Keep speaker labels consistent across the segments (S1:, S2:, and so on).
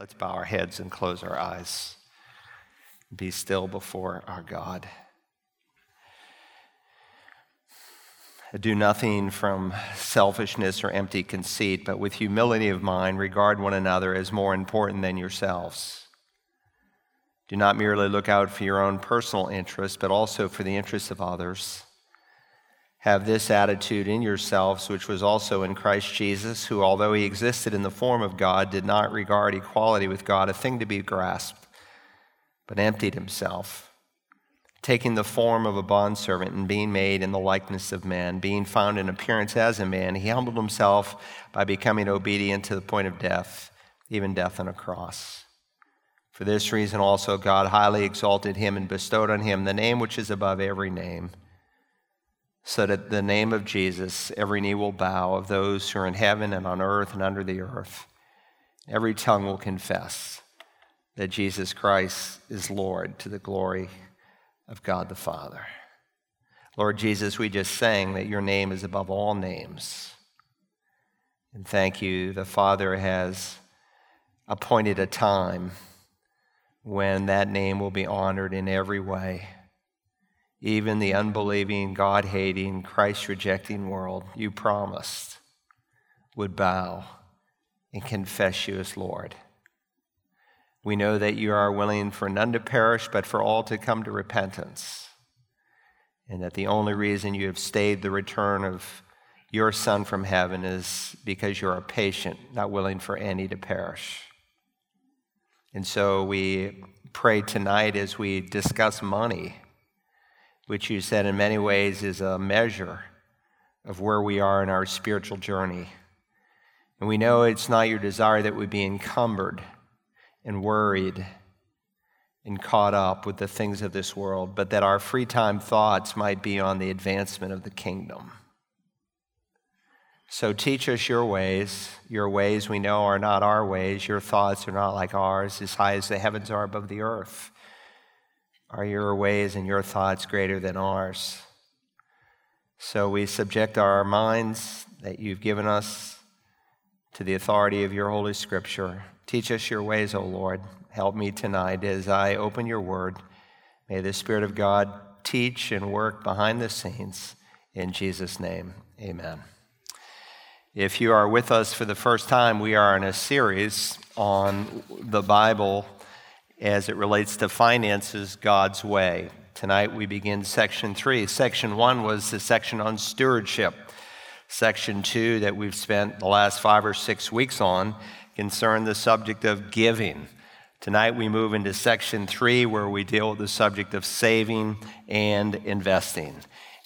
S1: Let's bow our heads and close our eyes. Be still before our God. Do nothing from selfishness or empty conceit, but with humility of mind, regard one another as more important than yourselves. Do not merely look out for your own personal interests, but also for the interests of others. Have this attitude in yourselves, which was also in Christ Jesus, who, although he existed in the form of God, did not regard equality with God a thing to be grasped, but emptied himself taking the form of a bondservant and being made in the likeness of man, being found in appearance as a man, he humbled himself by becoming obedient to the point of death, even death on a cross. For this reason also God highly exalted him and bestowed on him the name which is above every name, so that the name of Jesus every knee will bow of those who are in heaven and on earth and under the earth. Every tongue will confess that Jesus Christ is Lord to the glory of God the Father. Lord Jesus, we just sang that your name is above all names. And thank you, the Father has appointed a time when that name will be honored in every way. Even the unbelieving, God hating, Christ rejecting world you promised would bow and confess you as Lord. We know that you are willing for none to perish, but for all to come to repentance. And that the only reason you have stayed the return of your Son from heaven is because you are patient, not willing for any to perish. And so we pray tonight as we discuss money, which you said in many ways is a measure of where we are in our spiritual journey. And we know it's not your desire that we be encumbered and worried and caught up with the things of this world, but that our free time thoughts might be on the advancement of the kingdom. So teach us your ways. Your ways we know are not our ways. Your thoughts are not like ours, as high as the heavens are above the earth. Are your ways and your thoughts greater than ours? So we subject our minds that you've given us to the authority of your Holy Scripture Teach us your ways, O Lord. Help me tonight as I open your word. May the Spirit of God teach and work behind the scenes. In Jesus' name, amen. If you are with us for the first time, we are in a series on the Bible as it relates to finances God's way. Tonight we begin section three. Section one was the section on stewardship. Section two, that we've spent the last five or six weeks on, concern the subject of giving. Tonight we move into section three where we deal with the subject of saving and investing.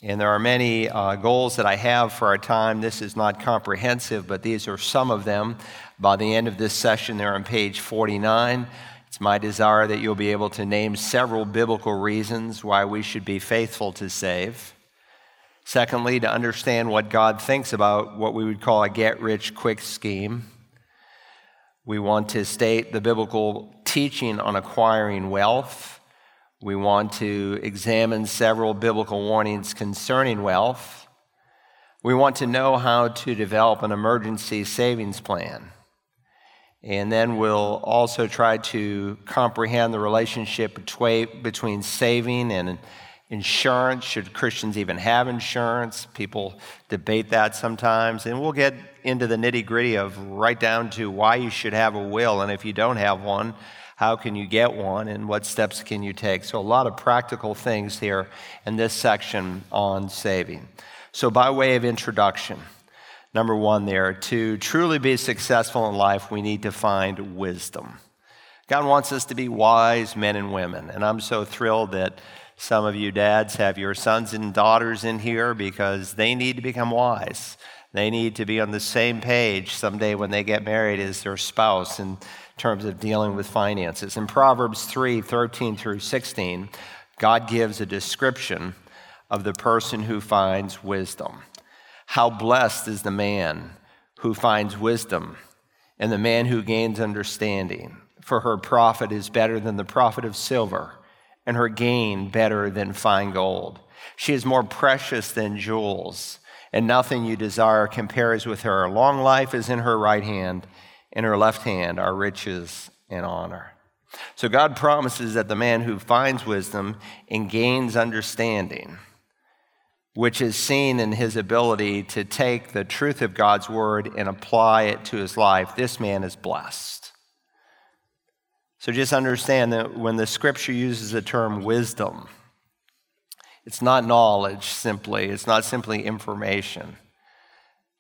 S1: And there are many uh, goals that I have for our time. This is not comprehensive, but these are some of them. By the end of this session, they're on page 49. It's my desire that you'll be able to name several biblical reasons why we should be faithful to save. Secondly, to understand what God thinks about what we would call a get rich quick scheme. We want to state the biblical teaching on acquiring wealth. We want to examine several biblical warnings concerning wealth. We want to know how to develop an emergency savings plan. And then we'll also try to comprehend the relationship between saving and insurance. Should Christians even have insurance? People debate that sometimes. And we'll get into the nitty gritty of right down to why you should have a will. And if you don't have one, how can you get one and what steps can you take? So, a lot of practical things here in this section on saving. So, by way of introduction, number one there, to truly be successful in life, we need to find wisdom. God wants us to be wise men and women. And I'm so thrilled that some of you dads have your sons and daughters in here because they need to become wise. They need to be on the same page someday when they get married as their spouse in terms of dealing with finances. In Proverbs 3 13 through 16, God gives a description of the person who finds wisdom. How blessed is the man who finds wisdom and the man who gains understanding, for her profit is better than the profit of silver and her gain better than fine gold. She is more precious than jewels, and nothing you desire compares with her. Long life is in her right hand, in her left hand are riches and honor. So God promises that the man who finds wisdom and gains understanding, which is seen in his ability to take the truth of God's word and apply it to his life, this man is blessed. So just understand that when the scripture uses the term wisdom, it's not knowledge simply, it's not simply information.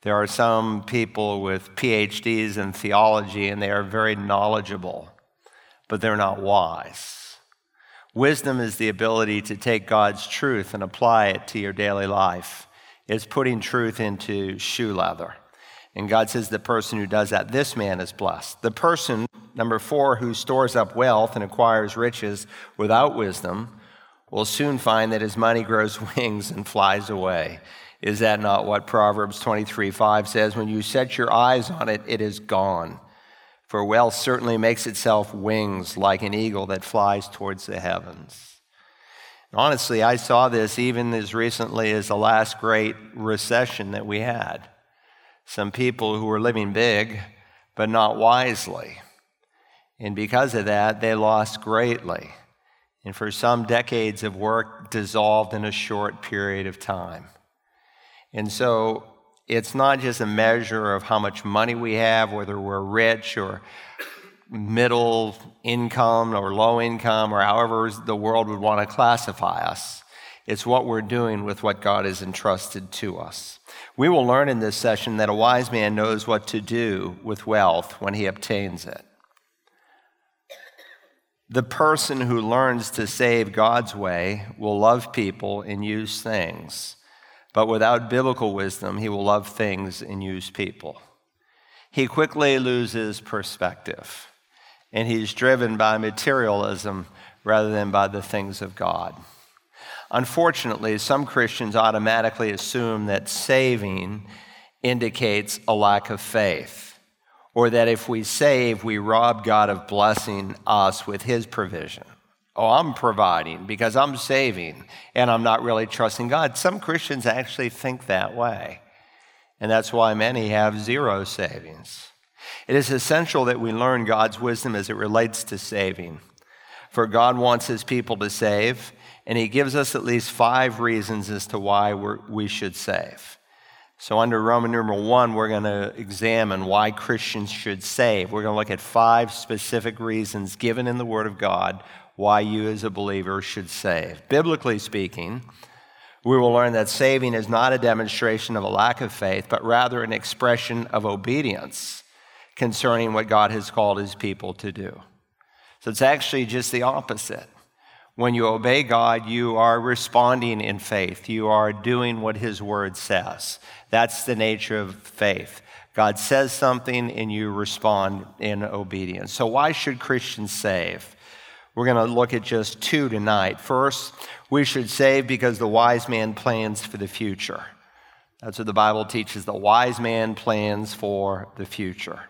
S1: There are some people with PhDs in theology and they are very knowledgeable, but they're not wise. Wisdom is the ability to take God's truth and apply it to your daily life. It's putting truth into shoe leather. And God says the person who does that, this man is blessed. The person, number four, who stores up wealth and acquires riches without wisdom will soon find that his money grows wings and flies away. Is that not what Proverbs 23 5 says? When you set your eyes on it, it is gone. For wealth certainly makes itself wings like an eagle that flies towards the heavens. Honestly, I saw this even as recently as the last great recession that we had. Some people who were living big, but not wisely. And because of that, they lost greatly. And for some decades of work dissolved in a short period of time. And so it's not just a measure of how much money we have, whether we're rich or middle income or low income or however the world would want to classify us. It's what we're doing with what God has entrusted to us. We will learn in this session that a wise man knows what to do with wealth when he obtains it. The person who learns to save God's way will love people and use things. But without biblical wisdom, he will love things and use people. He quickly loses perspective, and he's driven by materialism rather than by the things of God. Unfortunately, some Christians automatically assume that saving indicates a lack of faith, or that if we save, we rob God of blessing us with his provision. Oh, I'm providing because I'm saving and I'm not really trusting God. Some Christians actually think that way. And that's why many have zero savings. It is essential that we learn God's wisdom as it relates to saving. For God wants his people to save, and he gives us at least five reasons as to why we should save. So, under Roman numeral one, we're going to examine why Christians should save. We're going to look at five specific reasons given in the Word of God why you as a believer should save. Biblically speaking, we will learn that saving is not a demonstration of a lack of faith, but rather an expression of obedience concerning what God has called his people to do. So it's actually just the opposite. When you obey God, you are responding in faith. You are doing what his word says. That's the nature of faith. God says something and you respond in obedience. So, why should Christians save? We're going to look at just two tonight. First, we should save because the wise man plans for the future. That's what the Bible teaches. The wise man plans for the future.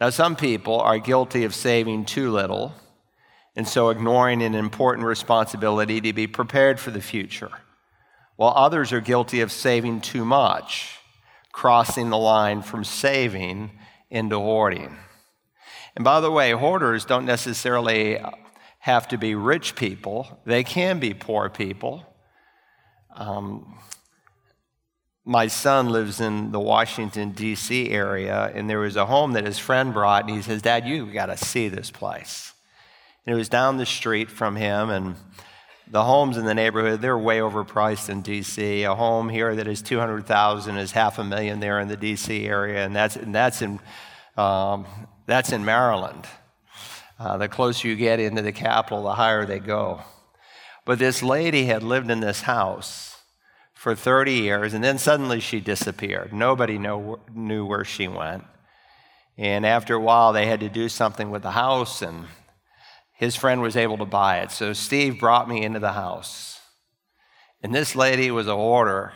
S1: Now, some people are guilty of saving too little and so ignoring an important responsibility to be prepared for the future, while others are guilty of saving too much, crossing the line from saving into hoarding. And by the way, hoarders don't necessarily have to be rich people, they can be poor people. Um, my son lives in the Washington, D.C. area, and there was a home that his friend brought, and he says, Dad, you got to see this place. And it was down the street from him, and the homes in the neighborhood, they're way overpriced in D.C. A home here that is 200000 is half a million there in the D.C. area, and that's, and that's, in, um, that's in Maryland. Uh, the closer you get into the capital, the higher they go. But this lady had lived in this house for 30 years, and then suddenly she disappeared. Nobody know, knew where she went. And after a while, they had to do something with the house, and his friend was able to buy it. So Steve brought me into the house. And this lady was a hoarder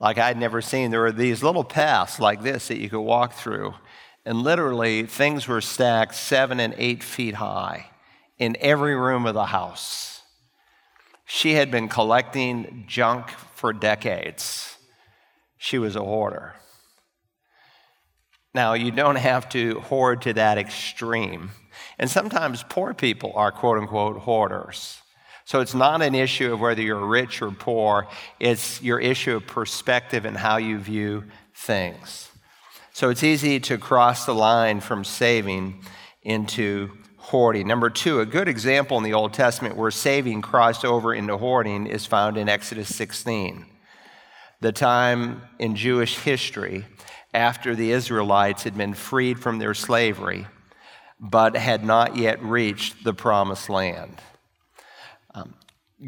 S1: like I'd never seen. There were these little paths like this that you could walk through. And literally, things were stacked seven and eight feet high in every room of the house. She had been collecting junk for decades. She was a hoarder. Now, you don't have to hoard to that extreme. And sometimes poor people are quote unquote hoarders. So it's not an issue of whether you're rich or poor, it's your issue of perspective and how you view things. So it's easy to cross the line from saving into hoarding. Number two, a good example in the Old Testament where saving crossed over into hoarding is found in Exodus 16, the time in Jewish history after the Israelites had been freed from their slavery but had not yet reached the promised land. Um,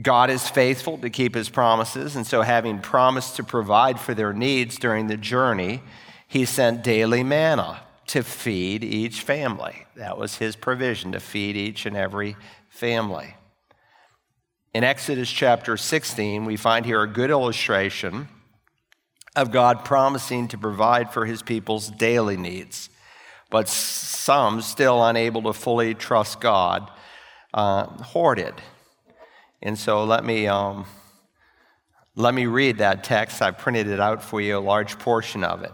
S1: God is faithful to keep his promises, and so, having promised to provide for their needs during the journey, he sent daily manna to feed each family. That was his provision to feed each and every family. In Exodus chapter 16, we find here a good illustration of God promising to provide for his people's daily needs but some, still unable to fully trust God, uh, hoarded. And so let me, um, let me read that text. I printed it out for you, a large portion of it.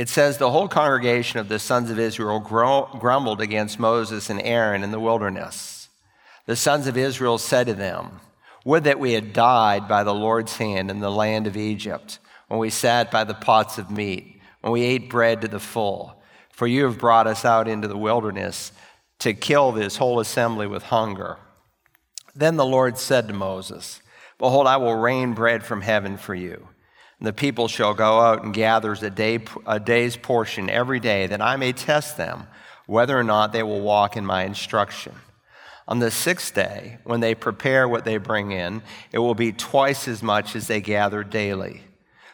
S1: It says, The whole congregation of the sons of Israel grumbled against Moses and Aaron in the wilderness. The sons of Israel said to them, Would that we had died by the Lord's hand in the land of Egypt, when we sat by the pots of meat, when we ate bread to the full for you have brought us out into the wilderness to kill this whole assembly with hunger. Then the Lord said to Moses, Behold, I will rain bread from heaven for you. And the people shall go out and gather a, day, a day's portion every day, that I may test them whether or not they will walk in my instruction. On the sixth day, when they prepare what they bring in, it will be twice as much as they gather daily.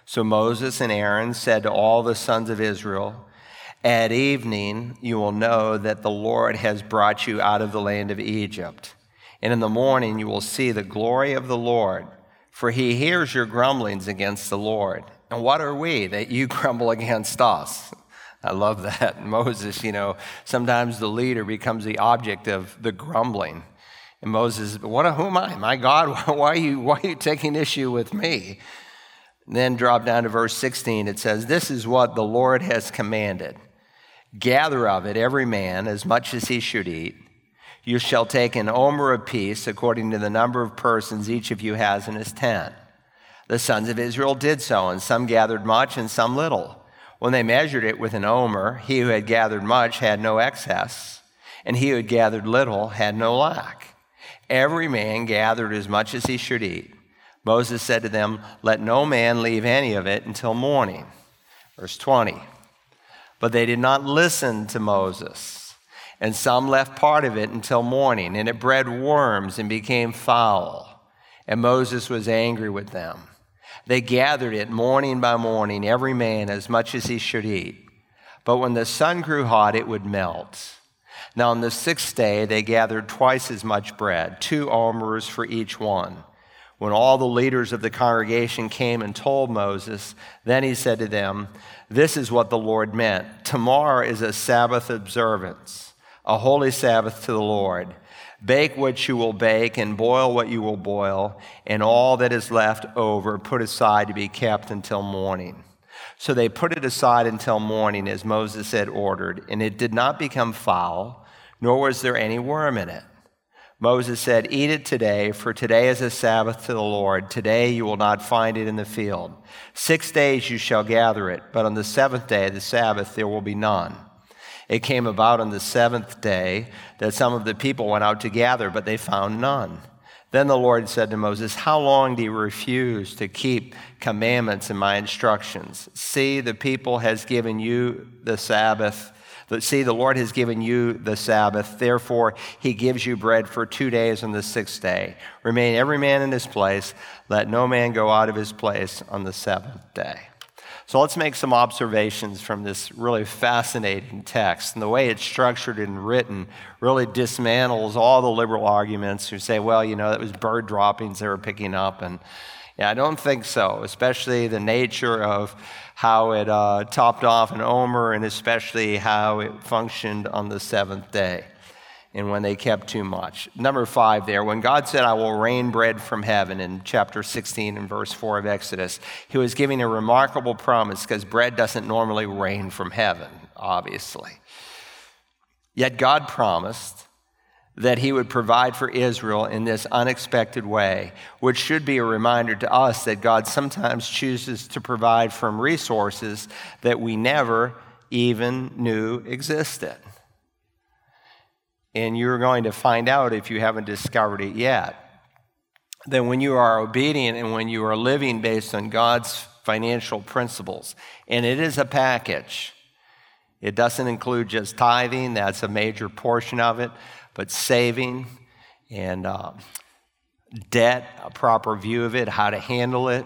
S1: So Moses and Aaron said to all the sons of Israel, at evening, you will know that the Lord has brought you out of the land of Egypt. And in the morning, you will see the glory of the Lord, for he hears your grumblings against the Lord. And what are we that you grumble against us? I love that. Moses, you know, sometimes the leader becomes the object of the grumbling. And Moses, what, who am I? My God, why are you, why are you taking issue with me? Then drop down to verse 16. It says, This is what the Lord has commanded. Gather of it every man as much as he should eat. You shall take an omer apiece according to the number of persons each of you has in his tent. The sons of Israel did so, and some gathered much and some little. When they measured it with an omer, he who had gathered much had no excess, and he who had gathered little had no lack. Every man gathered as much as he should eat. Moses said to them, Let no man leave any of it until morning. Verse 20. But they did not listen to Moses. And some left part of it until morning, and it bred worms and became foul. And Moses was angry with them. They gathered it morning by morning, every man as much as he should eat. But when the sun grew hot, it would melt. Now, on the sixth day, they gathered twice as much bread, two omers for each one. When all the leaders of the congregation came and told Moses, then he said to them, This is what the Lord meant. Tomorrow is a Sabbath observance, a holy Sabbath to the Lord. Bake what you will bake and boil what you will boil, and all that is left over put aside to be kept until morning. So they put it aside until morning, as Moses had ordered, and it did not become foul, nor was there any worm in it. Moses said, Eat it today, for today is a Sabbath to the Lord. Today you will not find it in the field. Six days you shall gather it, but on the seventh day, the Sabbath, there will be none. It came about on the seventh day that some of the people went out to gather, but they found none. Then the Lord said to Moses, How long do you refuse to keep commandments and my instructions? See, the people has given you the Sabbath see, the Lord has given you the Sabbath. Therefore, he gives you bread for two days on the sixth day. Remain every man in his place. Let no man go out of his place on the seventh day. So let's make some observations from this really fascinating text. And the way it's structured and written really dismantles all the liberal arguments who say, well, you know, it was bird droppings they were picking up. And yeah, I don't think so, especially the nature of how it uh, topped off an omer, and especially how it functioned on the seventh day and when they kept too much. Number five there, when God said, I will rain bread from heaven in chapter 16 and verse 4 of Exodus, he was giving a remarkable promise because bread doesn't normally rain from heaven, obviously. Yet God promised that he would provide for Israel in this unexpected way, which should be a reminder to us that God sometimes chooses to provide from resources that we never even knew existed. And you're going to find out if you haven't discovered it yet. That when you are obedient and when you are living based on God's financial principles, and it is a package. It doesn't include just tithing, that's a major portion of it, but saving and uh, debt, a proper view of it, how to handle it,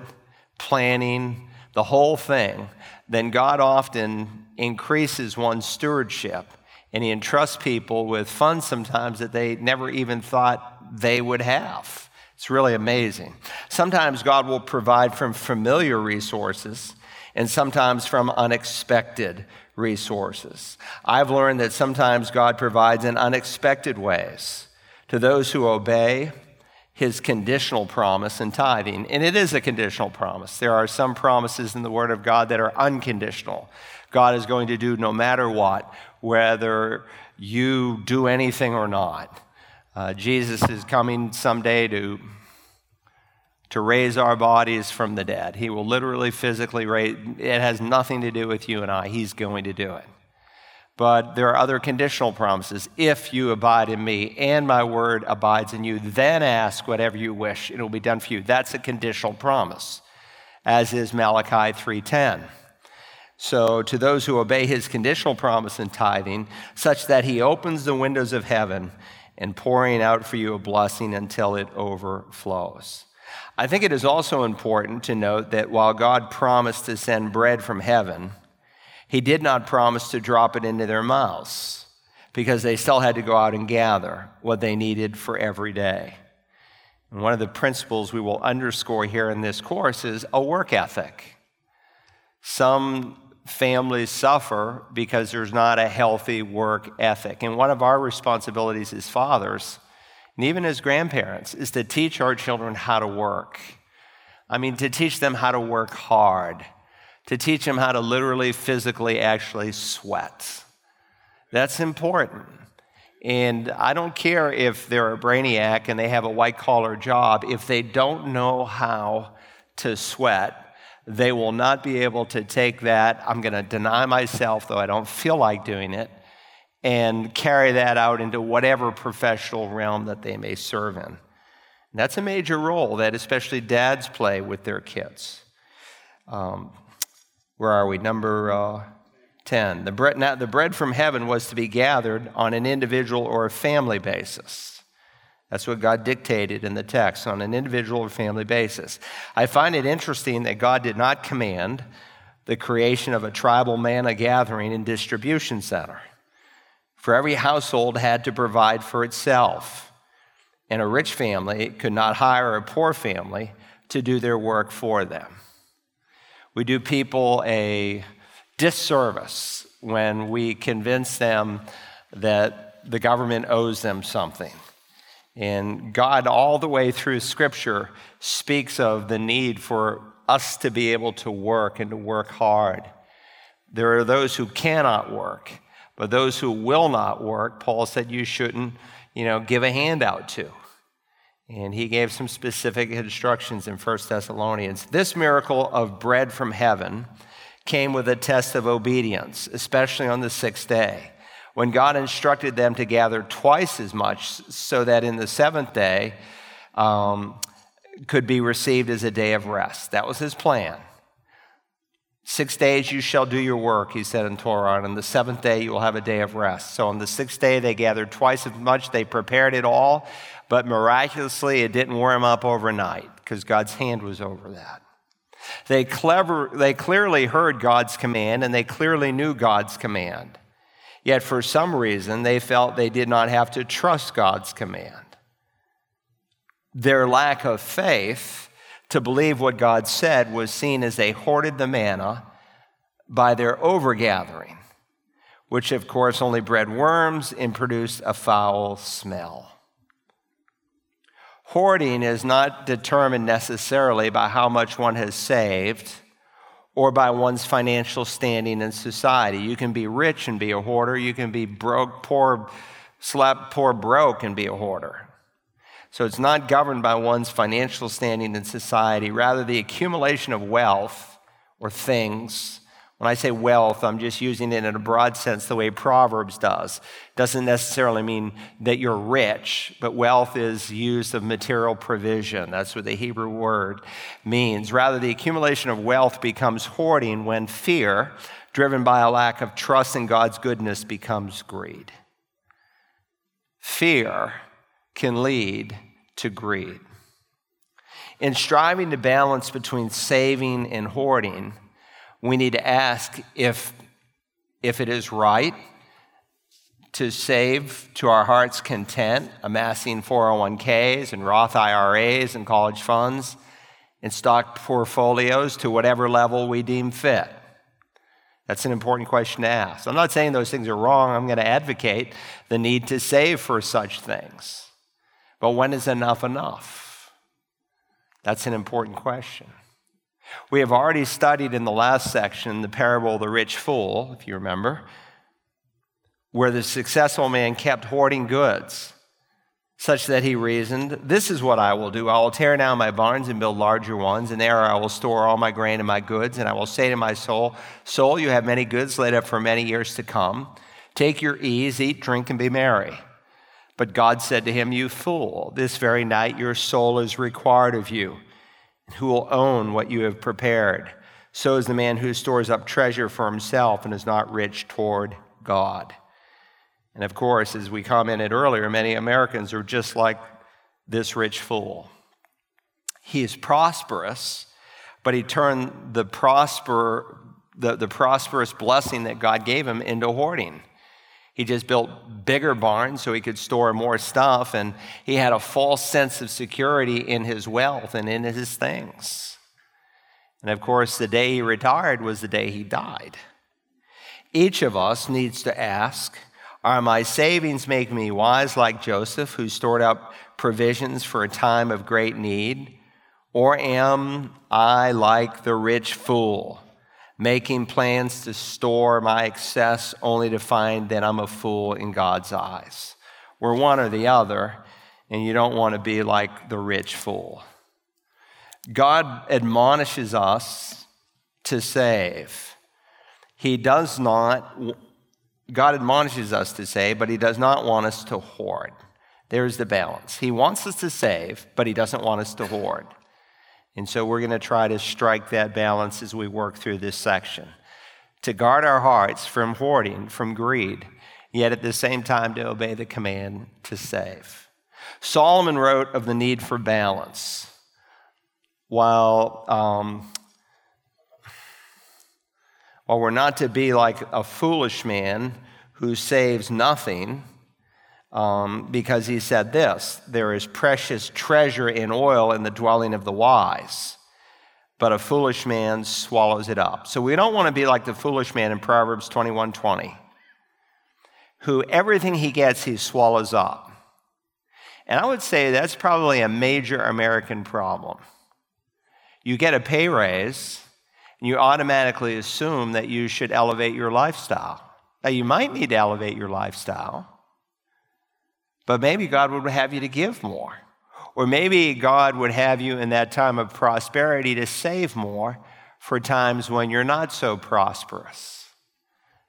S1: planning, the whole thing, then God often increases one's stewardship and He entrusts people with funds sometimes that they never even thought they would have. It's really amazing. Sometimes God will provide from familiar resources and sometimes from unexpected resources. I've learned that sometimes God provides in unexpected ways to those who obey his conditional promise in tithing. And it is a conditional promise. There are some promises in the Word of God that are unconditional. God is going to do no matter what, whether you do anything or not. Uh, Jesus is coming someday to, to raise our bodies from the dead. He will literally, physically raise, it has nothing to do with you and I. He's going to do it. But there are other conditional promises. If you abide in me and my word abides in you, then ask whatever you wish, and it will be done for you. That's a conditional promise, as is Malachi 3:10. So, to those who obey his conditional promise in tithing, such that he opens the windows of heaven and pouring out for you a blessing until it overflows. I think it is also important to note that while God promised to send bread from heaven, he did not promise to drop it into their mouths because they still had to go out and gather what they needed for every day. And one of the principles we will underscore here in this course is a work ethic. Some families suffer because there's not a healthy work ethic. And one of our responsibilities as fathers, and even as grandparents, is to teach our children how to work. I mean, to teach them how to work hard, to teach them how to literally, physically, actually sweat. That's important. And I don't care if they're a brainiac and they have a white collar job, if they don't know how to sweat, they will not be able to take that. I'm going to deny myself, though I don't feel like doing it, and carry that out into whatever professional realm that they may serve in. And that's a major role that especially dads play with their kids. Um, where are we? Number uh, 10. The bread, now, the bread from heaven was to be gathered on an individual or a family basis. That's what God dictated in the text on an individual or family basis. I find it interesting that God did not command the creation of a tribal manna gathering and distribution center. For every household had to provide for itself, and a rich family could not hire a poor family to do their work for them. We do people a disservice when we convince them that the government owes them something and God, all the way through Scripture, speaks of the need for us to be able to work and to work hard. There are those who cannot work, but those who will not work, Paul said you shouldn't, you know, give a handout to. And he gave some specific instructions in 1 Thessalonians. This miracle of bread from heaven came with a test of obedience, especially on the sixth day when God instructed them to gather twice as much so that in the seventh day um, could be received as a day of rest. That was his plan. Six days you shall do your work, he said in Torah, and on the seventh day you will have a day of rest. So on the sixth day they gathered twice as much, they prepared it all, but miraculously it didn't warm up overnight because God's hand was over that. They, clever, they clearly heard God's command and they clearly knew God's command. Yet for some reason, they felt they did not have to trust God's command. Their lack of faith to believe what God said was seen as they hoarded the manna by their overgathering, which of course only bred worms and produced a foul smell. Hoarding is not determined necessarily by how much one has saved or by one's financial standing in society. You can be rich and be a hoarder. You can be broke, poor, slap poor, broke and be a hoarder. So it's not governed by one's financial standing in society, rather, the accumulation of wealth or things when I say wealth, I'm just using it in a broad sense the way Proverbs does. Doesn't necessarily mean that you're rich, but wealth is use of material provision. That's what the Hebrew word means. Rather, the accumulation of wealth becomes hoarding when fear, driven by a lack of trust in God's goodness, becomes greed. Fear can lead to greed. In striving to balance between saving and hoarding, we need to ask if, if it is right to save to our heart's content, amassing 401ks and Roth IRAs and college funds and stock portfolios to whatever level we deem fit. That's an important question to ask. I'm not saying those things are wrong. I'm going to advocate the need to save for such things. But when is enough enough? That's an important question. We have already studied in the last section the parable of the rich fool, if you remember, where the successful man kept hoarding goods, such that he reasoned, This is what I will do. I will tear down my barns and build larger ones, and there I will store all my grain and my goods. And I will say to my soul, Soul, you have many goods laid up for many years to come. Take your ease, eat, drink, and be merry. But God said to him, You fool, this very night your soul is required of you who will own what you have prepared. So is the man who stores up treasure for himself and is not rich toward God. And of course, as we commented earlier, many Americans are just like this rich fool. He is prosperous, but he turned the, prosper, the, the prosperous blessing that God gave him into hoarding. He just built bigger barns so he could store more stuff, and he had a false sense of security in his wealth and in his things. And of course, the day he retired was the day he died. Each of us needs to ask Are my savings making me wise like Joseph, who stored up provisions for a time of great need? Or am I like the rich fool? Making plans to store my excess only to find that I'm a fool in God's eyes. We're one or the other, and you don't want to be like the rich fool. God admonishes us to save. He does not, God admonishes us to save, but He does not want us to hoard. There's the balance. He wants us to save, but He doesn't want us to hoard. And so we're going to try to strike that balance as we work through this section. To guard our hearts from hoarding, from greed, yet at the same time to obey the command to save. Solomon wrote of the need for balance. While, um, while we're not to be like a foolish man who saves nothing, um, because he said this there is precious treasure in oil in the dwelling of the wise, but a foolish man swallows it up. So we don't want to be like the foolish man in Proverbs 21 20, who everything he gets, he swallows up. And I would say that's probably a major American problem. You get a pay raise, and you automatically assume that you should elevate your lifestyle. Now, you might need to elevate your lifestyle. But maybe God would have you to give more. Or maybe God would have you in that time of prosperity to save more for times when you're not so prosperous.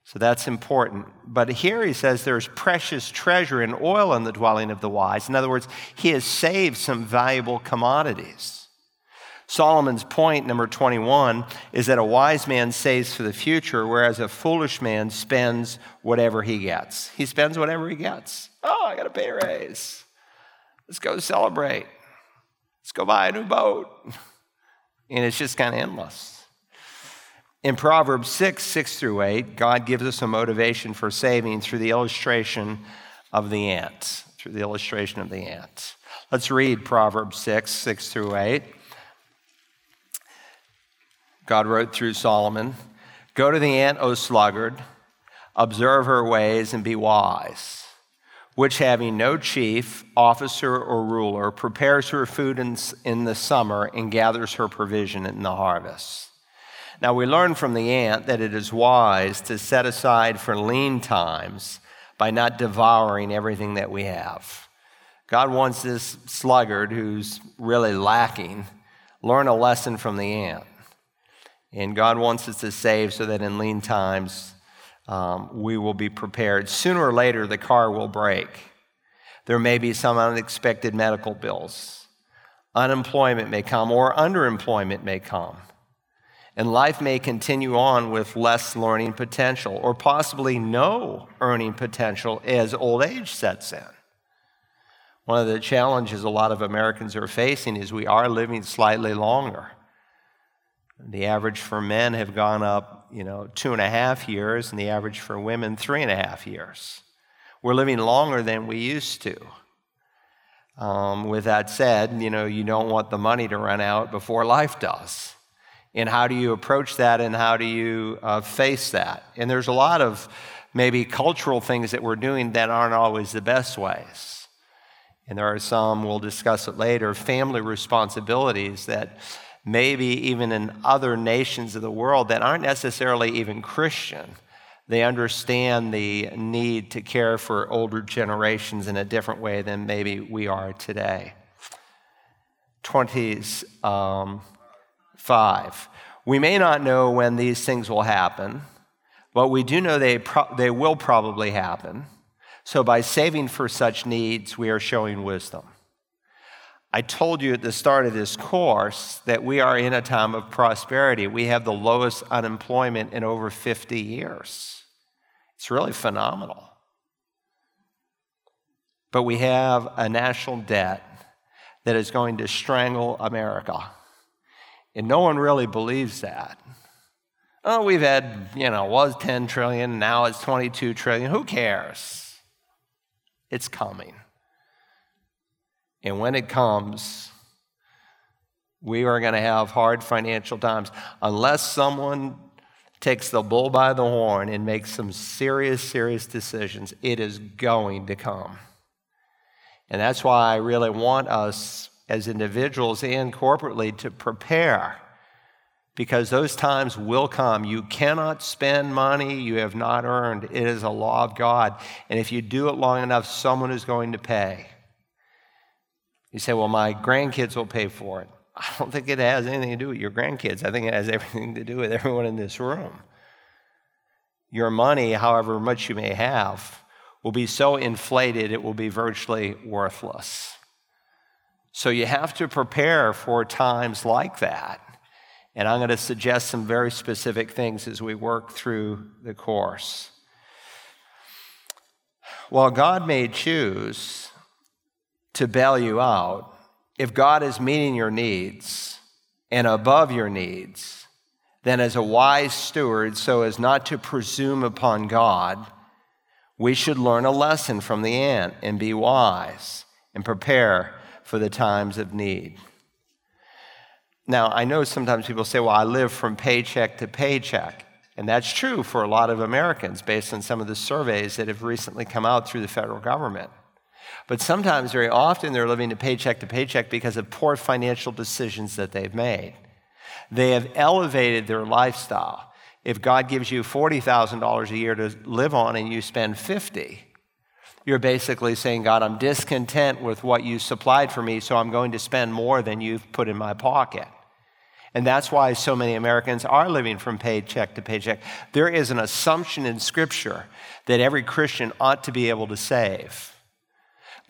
S1: So that's important. But here he says there's precious treasure in oil in the dwelling of the wise. In other words, he has saved some valuable commodities. Solomon's point, number 21, is that a wise man saves for the future, whereas a foolish man spends whatever he gets. He spends whatever he gets. Oh, I got a pay raise. Let's go celebrate. Let's go buy a new boat. And it's just kind of endless. In Proverbs 6, 6 through 8, God gives us a motivation for saving through the illustration of the ant. Through the illustration of the ant. Let's read Proverbs 6, 6 through 8. God wrote through Solomon Go to the ant, O sluggard, observe her ways and be wise, which having no chief, officer, or ruler, prepares her food in, in the summer and gathers her provision in the harvest. Now, we learn from the ant that it is wise to set aside for lean times by not devouring everything that we have. God wants this sluggard who's really lacking learn a lesson from the ant. And God wants us to save so that in lean times um, we will be prepared. Sooner or later, the car will break. There may be some unexpected medical bills. Unemployment may come, or underemployment may come. And life may continue on with less learning potential, or possibly no earning potential as old age sets in. One of the challenges a lot of Americans are facing is we are living slightly longer. The average for men have gone up, you know, two and a half years, and the average for women, three and a half years. We're living longer than we used to. Um, with that said, you know, you don't want the money to run out before life does. And how do you approach that and how do you uh, face that? And there's a lot of maybe cultural things that we're doing that aren't always the best ways. And there are some, we'll discuss it later, family responsibilities that maybe even in other nations of the world that aren't necessarily even Christian. They understand the need to care for older generations in a different way than maybe we are today. 20s um, 5. We may not know when these things will happen, but we do know they, pro- they will probably happen. So by saving for such needs, we are showing wisdom. I told you at the start of this course that we are in a time of prosperity. We have the lowest unemployment in over 50 years. It's really phenomenal. But we have a national debt that is going to strangle America. And no one really believes that. Oh, we've had, you know, was 10 trillion, now it's 22 trillion. Who cares? It's coming. And when it comes, we are going to have hard financial times unless someone takes the bull by the horn and makes some serious, serious decisions. It is going to come. And that's why I really want us as individuals and corporately to prepare because those times will come. You cannot spend money you have not earned. It is a law of God. And if you do it long enough, someone is going to pay. You say, well, my grandkids will pay for it. I don't think it has anything to do with your grandkids. I think it has everything to do with everyone in this room. Your money, however much you may have, will be so inflated it will be virtually worthless. So you have to prepare for times like that. And I'm going to suggest some very specific things as we work through the course. While God may choose to bail you out, if God is meeting your needs and above your needs, then as a wise steward, so as not to presume upon God, we should learn a lesson from the ant and be wise and prepare for the times of need. Now, I know sometimes people say, well, I live from paycheck to paycheck. And that's true for a lot of Americans based on some of the surveys that have recently come out through the federal government. But sometimes, very often, they're living to paycheck to paycheck because of poor financial decisions that they've made. They have elevated their lifestyle. If God gives you $40,000 a year to live on and you spend 50, you're basically saying, God, I'm discontent with what you supplied for me, so I'm going to spend more than you've put in my pocket. And that's why so many Americans are living from paycheck to paycheck. There is an assumption in Scripture that every Christian ought to be able to save.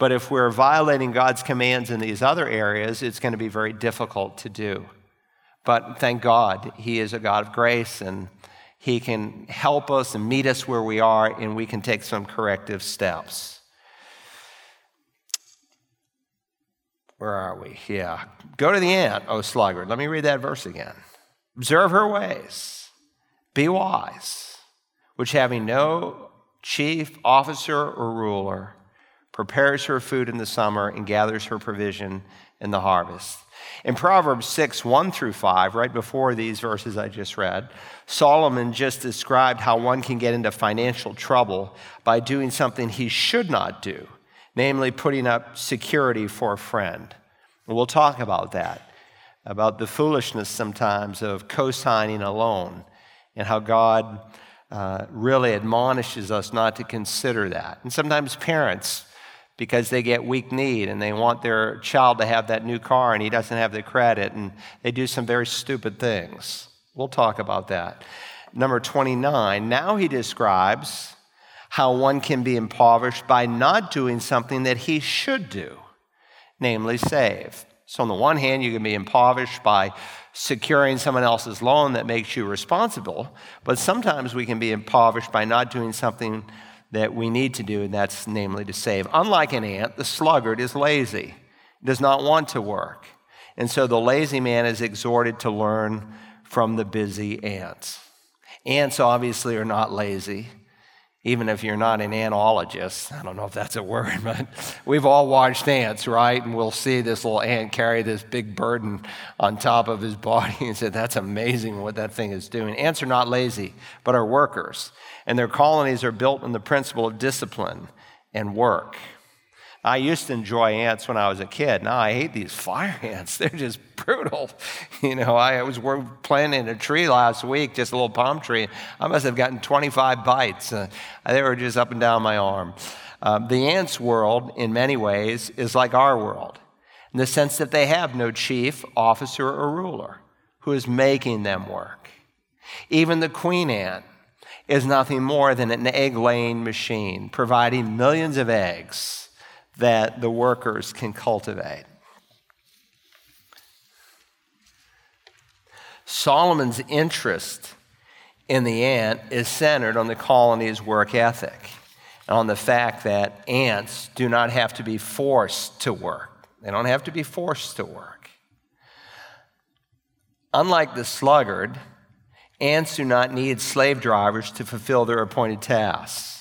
S1: But if we're violating God's commands in these other areas, it's going to be very difficult to do. But thank God, He is a God of grace and He can help us and meet us where we are, and we can take some corrective steps. Where are we? Yeah. Go to the ant, O sluggard. Let me read that verse again. Observe her ways, be wise, which having no chief, officer, or ruler, prepares her food in the summer and gathers her provision in the harvest. In Proverbs 6, 1 through 5, right before these verses I just read, Solomon just described how one can get into financial trouble by doing something he should not do, namely putting up security for a friend. And we'll talk about that. about the foolishness sometimes of co signing a loan and how God uh, really admonishes us not to consider that. And sometimes parents, because they get weak need and they want their child to have that new car and he doesn't have the credit, and they do some very stupid things. We'll talk about that. Number 29, now he describes how one can be impoverished by not doing something that he should do, namely save. So, on the one hand, you can be impoverished by securing someone else's loan that makes you responsible, but sometimes we can be impoverished by not doing something that we need to do, and that's namely to save. Unlike an ant, the sluggard is lazy, does not want to work. And so the lazy man is exhorted to learn from the busy ants. Ants obviously are not lazy, even if you're not an antologist. I don't know if that's a word, but we've all watched ants, right? And we'll see this little ant carry this big burden on top of his body and say, That's amazing what that thing is doing. Ants are not lazy, but are workers. And their colonies are built on the principle of discipline and work. I used to enjoy ants when I was a kid. Now I hate these fire ants. They're just brutal. You know, I was planting a tree last week, just a little palm tree. I must have gotten 25 bites. Uh, they were just up and down my arm. Uh, the ants' world, in many ways, is like our world in the sense that they have no chief, officer, or ruler who is making them work. Even the queen ant is nothing more than an egg laying machine, providing millions of eggs that the workers can cultivate. Solomon's interest in the ant is centered on the colony's work ethic and on the fact that ants do not have to be forced to work. They don't have to be forced to work. Unlike the sluggard, ants do not need slave drivers to fulfill their appointed tasks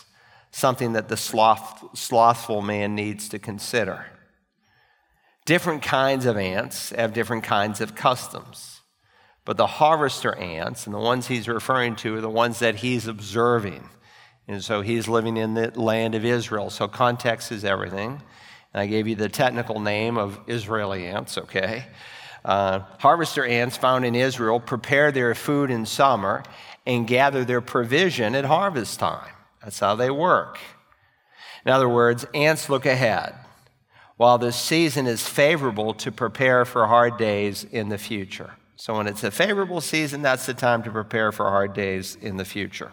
S1: something that the sloth, slothful man needs to consider. Different kinds of ants have different kinds of customs. But the harvester ants, and the ones he's referring to, are the ones that he's observing. And so he's living in the land of Israel. So context is everything. And I gave you the technical name of Israeli ants, okay? Uh, harvester ants found in Israel prepare their food in summer and gather their provision at harvest time. That's how they work. In other words, ants look ahead, while this season is favorable to prepare for hard days in the future. So, when it's a favorable season, that's the time to prepare for hard days in the future.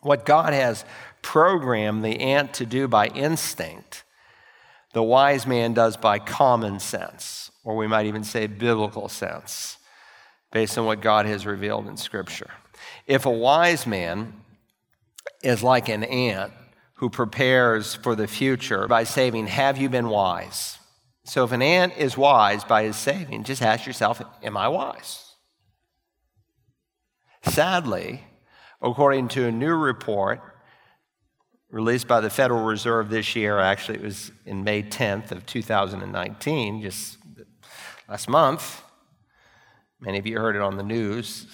S1: What God has programmed the ant to do by instinct, the wise man does by common sense, or we might even say biblical sense, based on what God has revealed in Scripture. If a wise man is like an ant who prepares for the future by saving, Have you been wise? So if an ant is wise by his saving, just ask yourself, Am I wise? Sadly, according to a new report released by the Federal Reserve this year, actually, it was in May 10th of 2019, just last month. Many of you heard it on the news.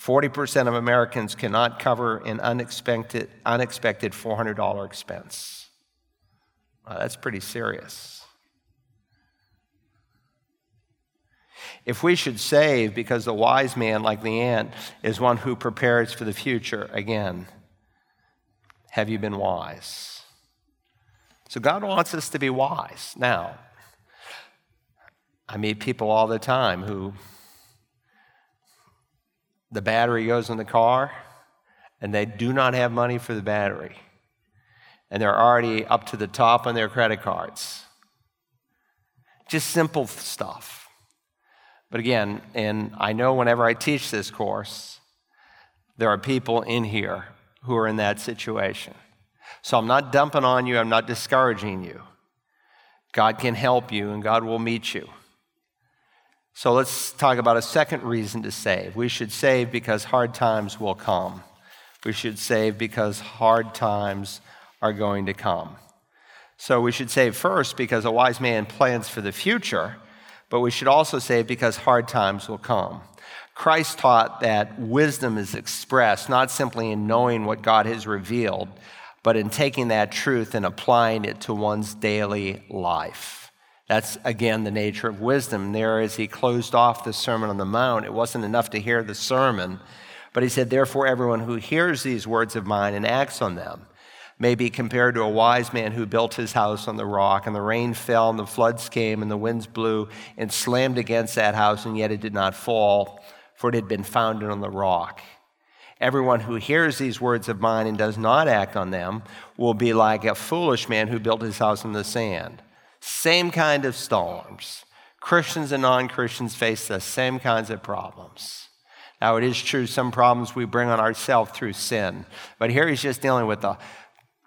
S1: 40% of Americans cannot cover an unexpected, unexpected $400 expense. that's pretty serious. If we should save because the wise man, like the ant, is one who prepares for the future, again, have you been wise? So God wants us to be wise. Now, I meet people all the time who the battery goes in the car and they do not have money for the battery. And they're already up to the top on their credit cards. Just simple stuff. But again, and I know whenever I teach this course, there are people in here who are in that situation. So I'm not dumping on you, I'm not discouraging you. God can help you and God will meet you. So let's talk about a second reason to save. We should save because hard times will come. We should save because hard times are going to come. So we should save first because a wise man plans for the future, but we should also save because hard times will come. Christ taught that wisdom is expressed not simply in knowing what God has revealed, but in taking that truth and applying it to one's daily life. That's again the nature of wisdom. There, as he closed off the Sermon on the Mount, it wasn't enough to hear the sermon, but he said, Therefore, everyone who hears these words of mine and acts on them may be compared to a wise man who built his house on the rock, and the rain fell, and the floods came, and the winds blew and slammed against that house, and yet it did not fall, for it had been founded on the rock. Everyone who hears these words of mine and does not act on them will be like a foolish man who built his house on the sand. Same kind of storms. Christians and non Christians face the same kinds of problems. Now, it is true, some problems we bring on ourselves through sin, but here he's just dealing with the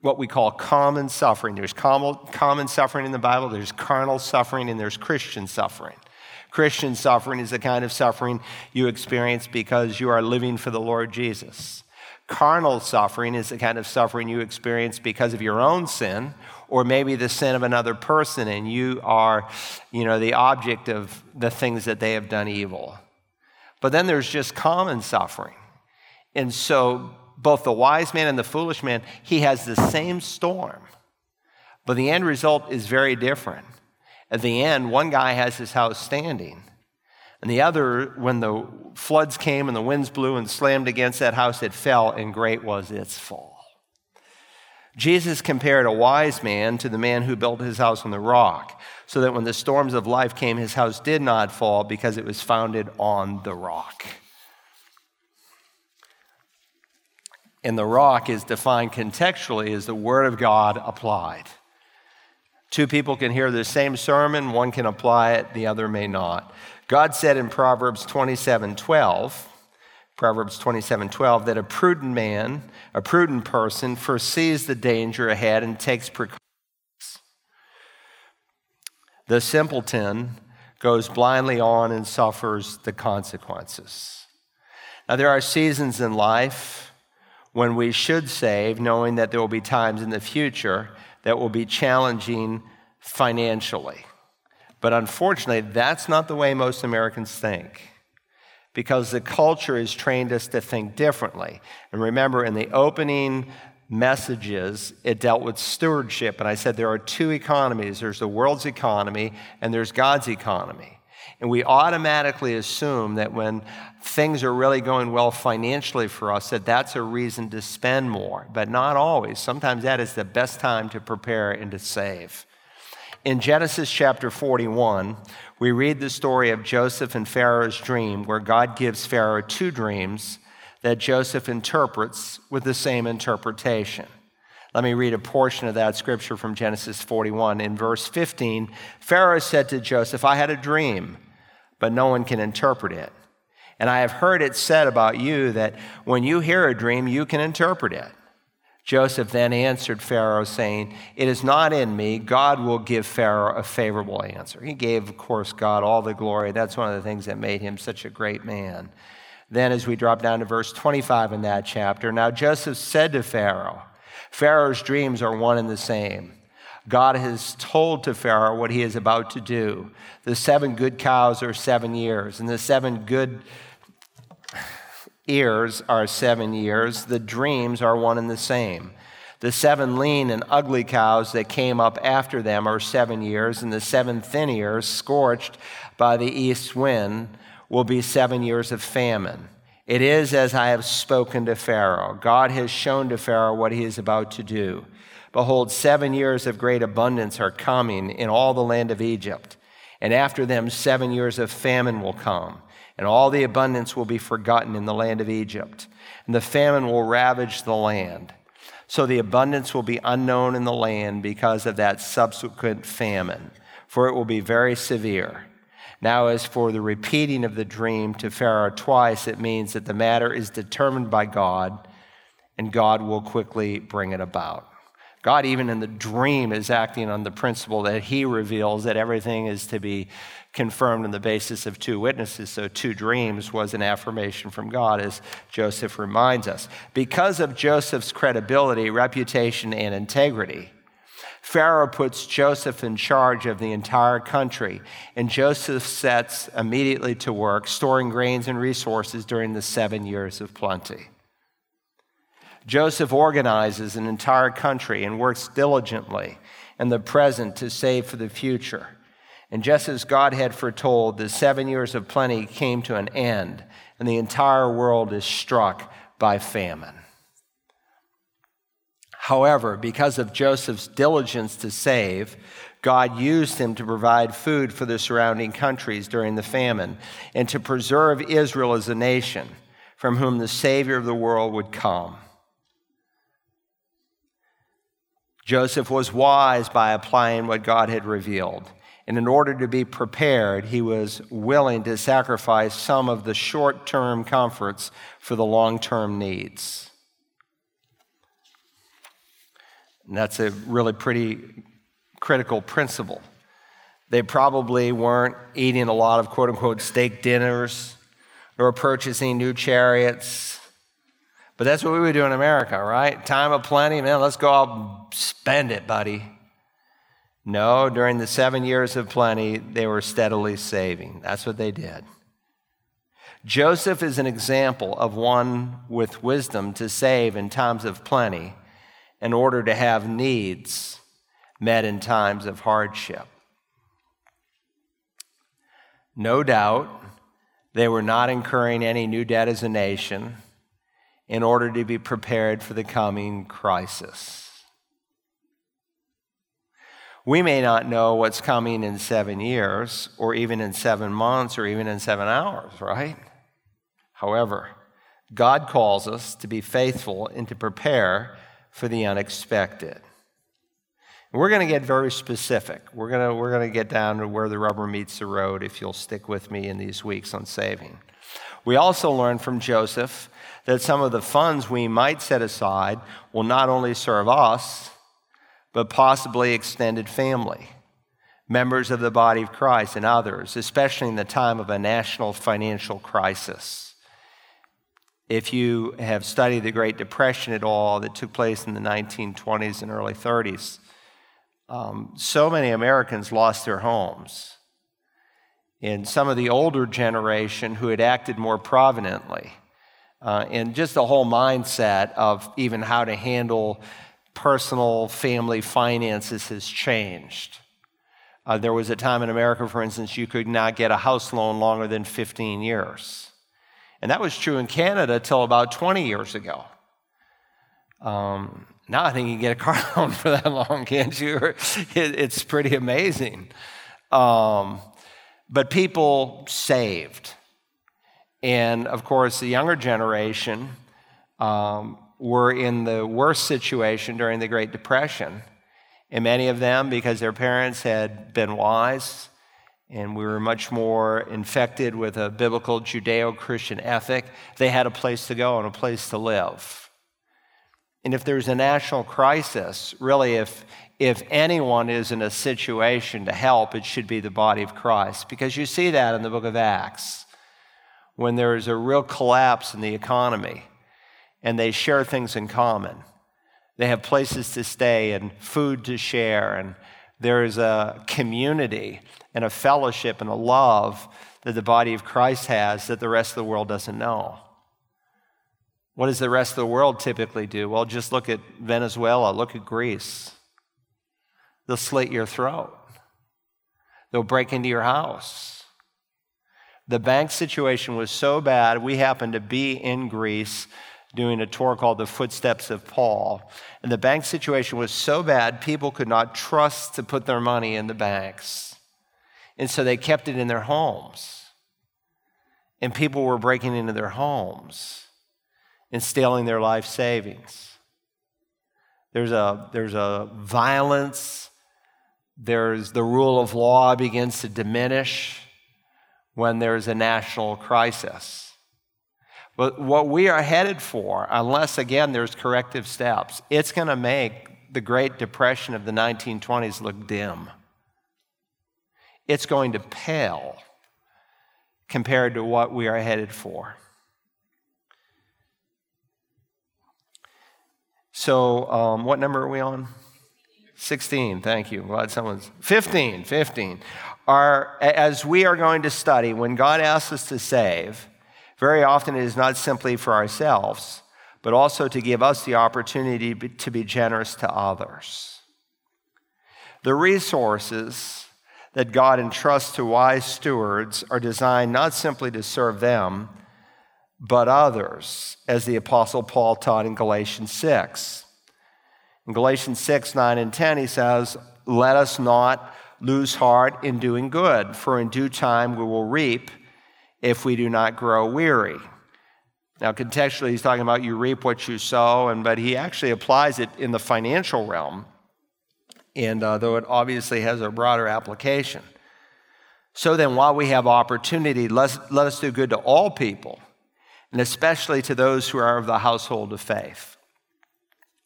S1: what we call common suffering. There's common suffering in the Bible, there's carnal suffering, and there's Christian suffering. Christian suffering is the kind of suffering you experience because you are living for the Lord Jesus. Carnal suffering is the kind of suffering you experience because of your own sin or maybe the sin of another person and you are, you know, the object of the things that they have done evil. But then there's just common suffering. And so both the wise man and the foolish man, he has the same storm, but the end result is very different. At the end, one guy has his house standing, and the other, when the floods came and the winds blew and slammed against that house, it fell, and great was its fall. Jesus compared a wise man to the man who built his house on the rock, so that when the storms of life came, his house did not fall because it was founded on the rock. and the rock is defined contextually as the Word of God applied. Two people can hear the same sermon, one can apply it, the other may not. God said in Proverbs 27 12, Proverbs 27 12, that a prudent man, a prudent person, foresees the danger ahead and takes precautions. The simpleton goes blindly on and suffers the consequences. Now, there are seasons in life when we should save, knowing that there will be times in the future that will be challenging financially. But unfortunately, that's not the way most Americans think because the culture has trained us to think differently. And remember, in the opening messages, it dealt with stewardship. And I said there are two economies there's the world's economy, and there's God's economy. And we automatically assume that when things are really going well financially for us, that that's a reason to spend more. But not always. Sometimes that is the best time to prepare and to save. In Genesis chapter 41, we read the story of Joseph and Pharaoh's dream, where God gives Pharaoh two dreams that Joseph interprets with the same interpretation. Let me read a portion of that scripture from Genesis 41. In verse 15, Pharaoh said to Joseph, I had a dream but no one can interpret it. And I have heard it said about you that when you hear a dream, you can interpret it. Joseph then answered Pharaoh, saying, It is not in me. God will give Pharaoh a favorable answer. He gave, of course, God all the glory. That's one of the things that made him such a great man. Then, as we drop down to verse 25 in that chapter, now Joseph said to Pharaoh, Pharaoh's dreams are one and the same. God has told to Pharaoh what he is about to do. The seven good cows are seven years, and the seven good ears are seven years. The dreams are one and the same. The seven lean and ugly cows that came up after them are seven years, and the seven thin ears, scorched by the east wind, will be seven years of famine. It is as I have spoken to Pharaoh. God has shown to Pharaoh what he is about to do. Behold, seven years of great abundance are coming in all the land of Egypt. And after them, seven years of famine will come, and all the abundance will be forgotten in the land of Egypt. And the famine will ravage the land. So the abundance will be unknown in the land because of that subsequent famine, for it will be very severe. Now, as for the repeating of the dream to Pharaoh twice, it means that the matter is determined by God, and God will quickly bring it about. God, even in the dream, is acting on the principle that he reveals that everything is to be confirmed on the basis of two witnesses. So, two dreams was an affirmation from God, as Joseph reminds us. Because of Joseph's credibility, reputation, and integrity, Pharaoh puts Joseph in charge of the entire country, and Joseph sets immediately to work storing grains and resources during the seven years of plenty. Joseph organizes an entire country and works diligently in the present to save for the future. And just as God had foretold, the seven years of plenty came to an end, and the entire world is struck by famine. However, because of Joseph's diligence to save, God used him to provide food for the surrounding countries during the famine and to preserve Israel as a nation from whom the Savior of the world would come. Joseph was wise by applying what God had revealed. And in order to be prepared, he was willing to sacrifice some of the short term comforts for the long term needs. And that's a really pretty critical principle. They probably weren't eating a lot of quote unquote steak dinners or purchasing new chariots. But that's what we would do in America, right? Time of plenty, man, let's go out and spend it, buddy. No, during the seven years of plenty, they were steadily saving. That's what they did. Joseph is an example of one with wisdom to save in times of plenty in order to have needs met in times of hardship. No doubt, they were not incurring any new debt as a nation in order to be prepared for the coming crisis. We may not know what's coming in seven years, or even in seven months, or even in seven hours, right? However, God calls us to be faithful and to prepare for the unexpected. we're going to get very specific. We're going to, we're going to get down to where the rubber meets the road if you'll stick with me in these weeks on saving. We also learned from Joseph that some of the funds we might set aside will not only serve us, but possibly extended family, members of the body of Christ, and others, especially in the time of a national financial crisis. If you have studied the Great Depression at all that took place in the 1920s and early 30s, um, so many Americans lost their homes. And some of the older generation who had acted more providently, uh, and just the whole mindset of even how to handle personal family finances has changed. Uh, there was a time in America, for instance, you could not get a house loan longer than 15 years. And that was true in Canada till about 20 years ago. Um, now I think you can get a car loan for that long, can't you? It, it's pretty amazing. Um, but people saved. And of course, the younger generation um, were in the worst situation during the Great Depression. And many of them, because their parents had been wise and we were much more infected with a biblical Judeo Christian ethic, they had a place to go and a place to live. And if there's a national crisis, really, if, if anyone is in a situation to help, it should be the body of Christ. Because you see that in the book of Acts when there is a real collapse in the economy and they share things in common. They have places to stay and food to share, and there is a community and a fellowship and a love that the body of Christ has that the rest of the world doesn't know. What does the rest of the world typically do? Well, just look at Venezuela, look at Greece. They'll slit your throat, they'll break into your house. The bank situation was so bad, we happened to be in Greece doing a tour called The Footsteps of Paul. And the bank situation was so bad, people could not trust to put their money in the banks. And so they kept it in their homes. And people were breaking into their homes and stealing their life savings. There's a, there's a violence, there's the rule of law begins to diminish when there's a national crisis. But what we are headed for, unless again there's corrective steps, it's going to make the Great Depression of the 1920s look dim. It's going to pale compared to what we are headed for. So, um, what number are we on? 16, thank you. glad someone's 15, 15. Are, as we are going to study, when God asks us to save, very often it is not simply for ourselves, but also to give us the opportunity to be generous to others. The resources that God entrusts to wise stewards are designed not simply to serve them, but others, as the Apostle Paul taught in Galatians 6. In Galatians 6, 9, and 10, he says, Let us not lose heart in doing good, for in due time we will reap if we do not grow weary. Now, contextually, he's talking about you reap what you sow, and but he actually applies it in the financial realm, and uh, though it obviously has a broader application. So then, while we have opportunity, let's, let us do good to all people, and especially to those who are of the household of faith.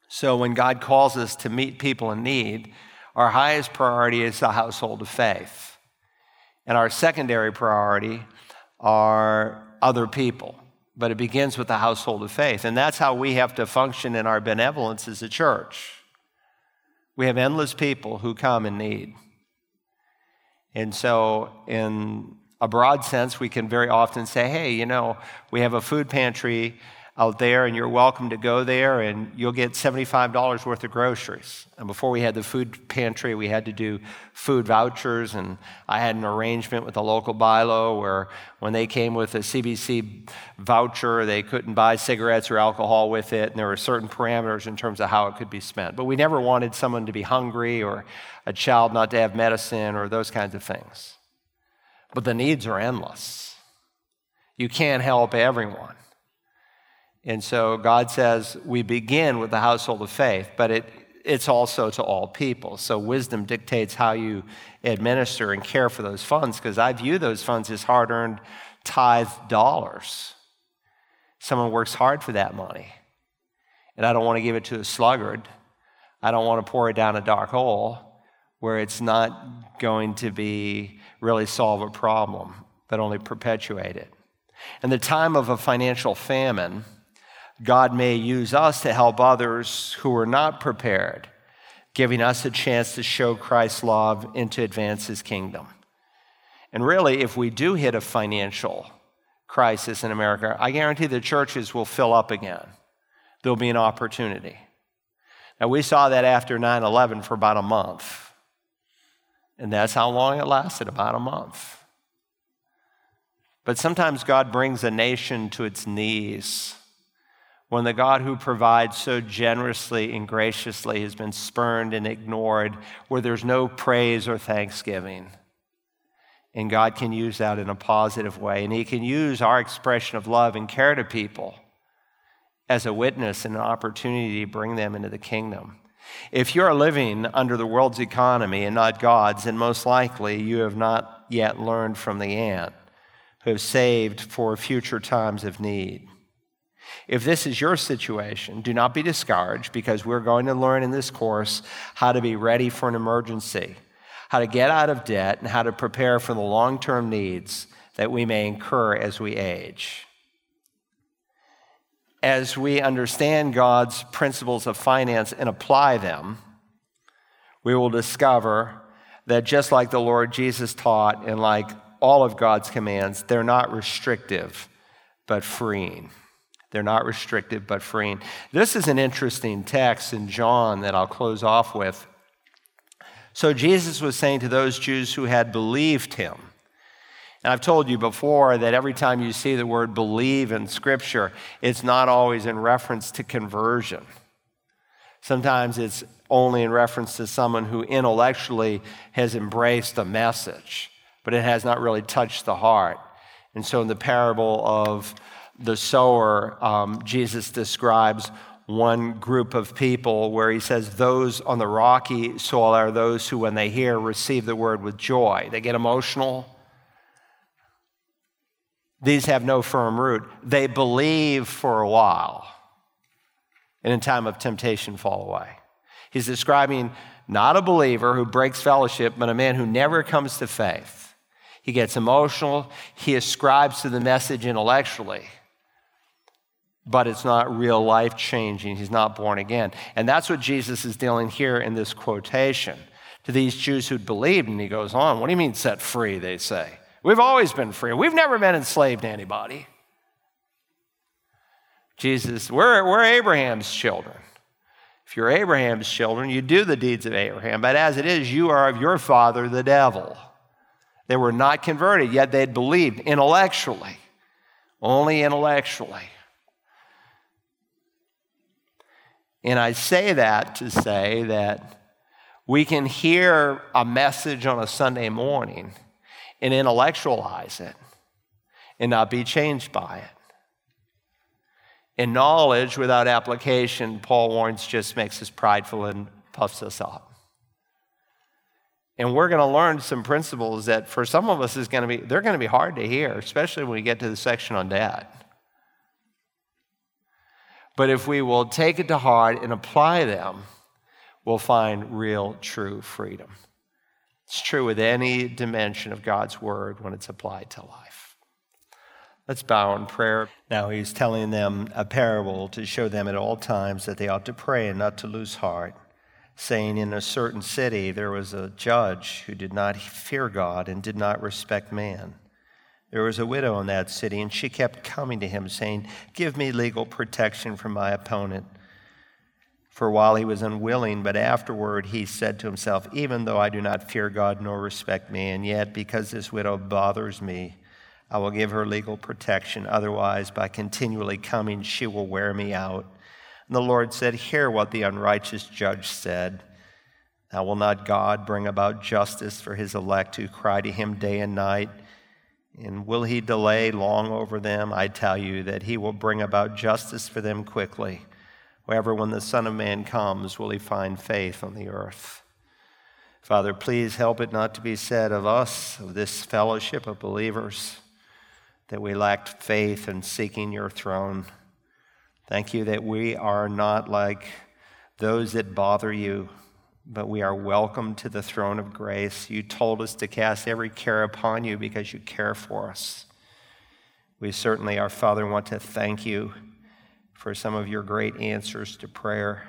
S1: So, when God calls us to meet people in need, our highest priority is the household of faith. And our secondary priority are other people. But it begins with the household of faith. And that's how we have to function in our benevolence as a church. We have endless people who come in need. And so, in a broad sense, we can very often say, hey, you know, we have a food pantry out there, and you're welcome to go there, and you'll get $75 worth of groceries. And before we had the food pantry, we had to do food vouchers, and I had an arrangement with the local BI-LO where when they came with a CBC voucher, they couldn't buy cigarettes or alcohol with it, and there were certain parameters in terms of how it could be spent. But we never wanted someone to be hungry or a child not to have medicine or those kinds of things. But the needs are endless. You can't help everyone. And so God says we begin with the household of faith, but it, it's also to all people. So wisdom dictates how you administer and care for those funds because I view those funds as hard earned tithe dollars. Someone works hard for that money. And I don't want to give it to a sluggard. I don't want to pour it down a dark hole where it's not going to be really solve a problem, but only perpetuate it. In the time of a financial famine, God may use us to help others who are not prepared, giving us a chance to show Christ's love and to advance his kingdom. And really, if we do hit a financial crisis in America, I guarantee the churches will fill up again. There'll be an opportunity. Now, we saw that after 9 11 for about a month. And that's how long it lasted about a month. But sometimes God brings a nation to its knees when the God who provides so generously and graciously has been spurned and ignored, where there's no praise or thanksgiving. And God can use that in a positive way. And He can use our expression of love and care to people as a witness and an opportunity to bring them into the kingdom. If you're living under the world's economy and not God's, then most likely you have not yet learned from the ant who have saved for future times of need. If this is your situation, do not be discouraged because we're going to learn in this course how to be ready for an emergency, how to get out of debt, and how to prepare for the long term needs that we may incur as we age. As we understand God's principles of finance and apply them, we will discover that just like the Lord Jesus taught and like all of God's commands, they're not restrictive, but freeing. They're not restrictive, but freeing. This is an interesting text in John that I'll close off with. So, Jesus was saying to those Jews who had believed him, and I've told you before that every time you see the word believe in Scripture, it's not always in reference to conversion. Sometimes it's only in reference to someone who intellectually has embraced a message, but it has not really touched the heart. And so, in the parable of the sower, um, Jesus describes one group of people where he says, Those on the rocky soil are those who, when they hear, receive the word with joy. They get emotional. These have no firm root. They believe for a while, and in time of temptation, fall away. He's describing not a believer who breaks fellowship, but a man who never comes to faith. He gets emotional, he ascribes to the message intellectually but it's not real life changing. He's not born again. And that's what Jesus is dealing here in this quotation to these Jews who'd believed. And he goes on, What do you mean set free? They say. We've always been free. We've never been enslaved to anybody. Jesus, we're, we're Abraham's children. If you're Abraham's children, you do the deeds of Abraham. But as it is, you are of your father, the devil. They were not converted, yet they'd believed intellectually, only intellectually. And I say that to say that we can hear a message on a Sunday morning and intellectualize it and not be changed by it. And knowledge without application, Paul warns, just makes us prideful and puffs us up. And we're going to learn some principles that for some of us is going to be, they're going to be hard to hear, especially when we get to the section on debt. But if we will take it to heart and apply them, we'll find real, true freedom. It's true with any dimension of God's word when it's applied to life. Let's bow in prayer. Now he's telling them a parable to show them at all times that they ought to pray and not to lose heart, saying, In a certain city there was a judge who did not fear God and did not respect man. There was a widow in that city, and she kept coming to him, saying, Give me legal protection from my opponent. For a while he was unwilling, but afterward he said to himself, Even though I do not fear God nor respect man, yet because this widow bothers me, I will give her legal protection. Otherwise, by continually coming, she will wear me out. And the Lord said, Hear what the unrighteous judge said. Now, will not God bring about justice for his elect who cry to him day and night? And will he delay long over them? I tell you that he will bring about justice for them quickly. Wherever, when the Son of Man comes, will he find faith on the earth? Father, please help it not to be said of us, of this fellowship of believers, that we lacked faith in seeking your throne. Thank you that we are not like those that bother you, but we are welcome to the throne of grace. You told us to cast every care upon you because you care for us. We certainly, our Father, want to thank you for some of your great answers to prayer.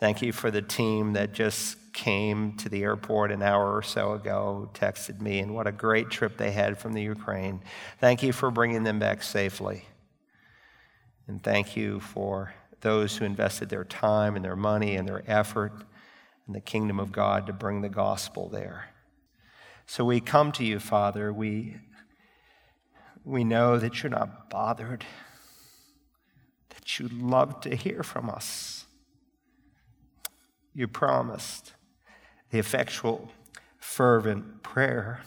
S1: Thank you for the team that just came to the airport an hour or so ago, texted me, and what a great trip they had from the Ukraine. Thank you for bringing them back safely. And thank you for those who invested their time and their money and their effort in the kingdom of God to bring the gospel there. So we come to you, Father. We, we know that you're not bothered, that you love to hear from us. You promised the effectual, fervent prayer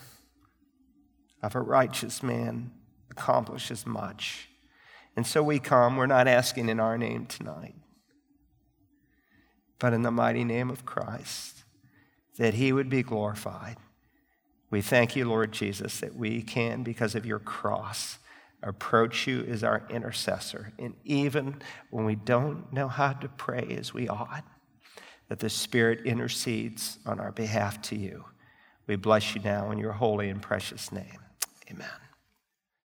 S1: of a righteous man accomplishes much. And so we come. We're not asking in our name tonight but in the mighty name of Christ, that he would be glorified. We thank you, Lord Jesus, that we can, because of your cross, approach you as our intercessor. And even when we don't know how to pray as we ought, that the Spirit intercedes on our behalf to you. We bless you now in your holy and precious name. Amen.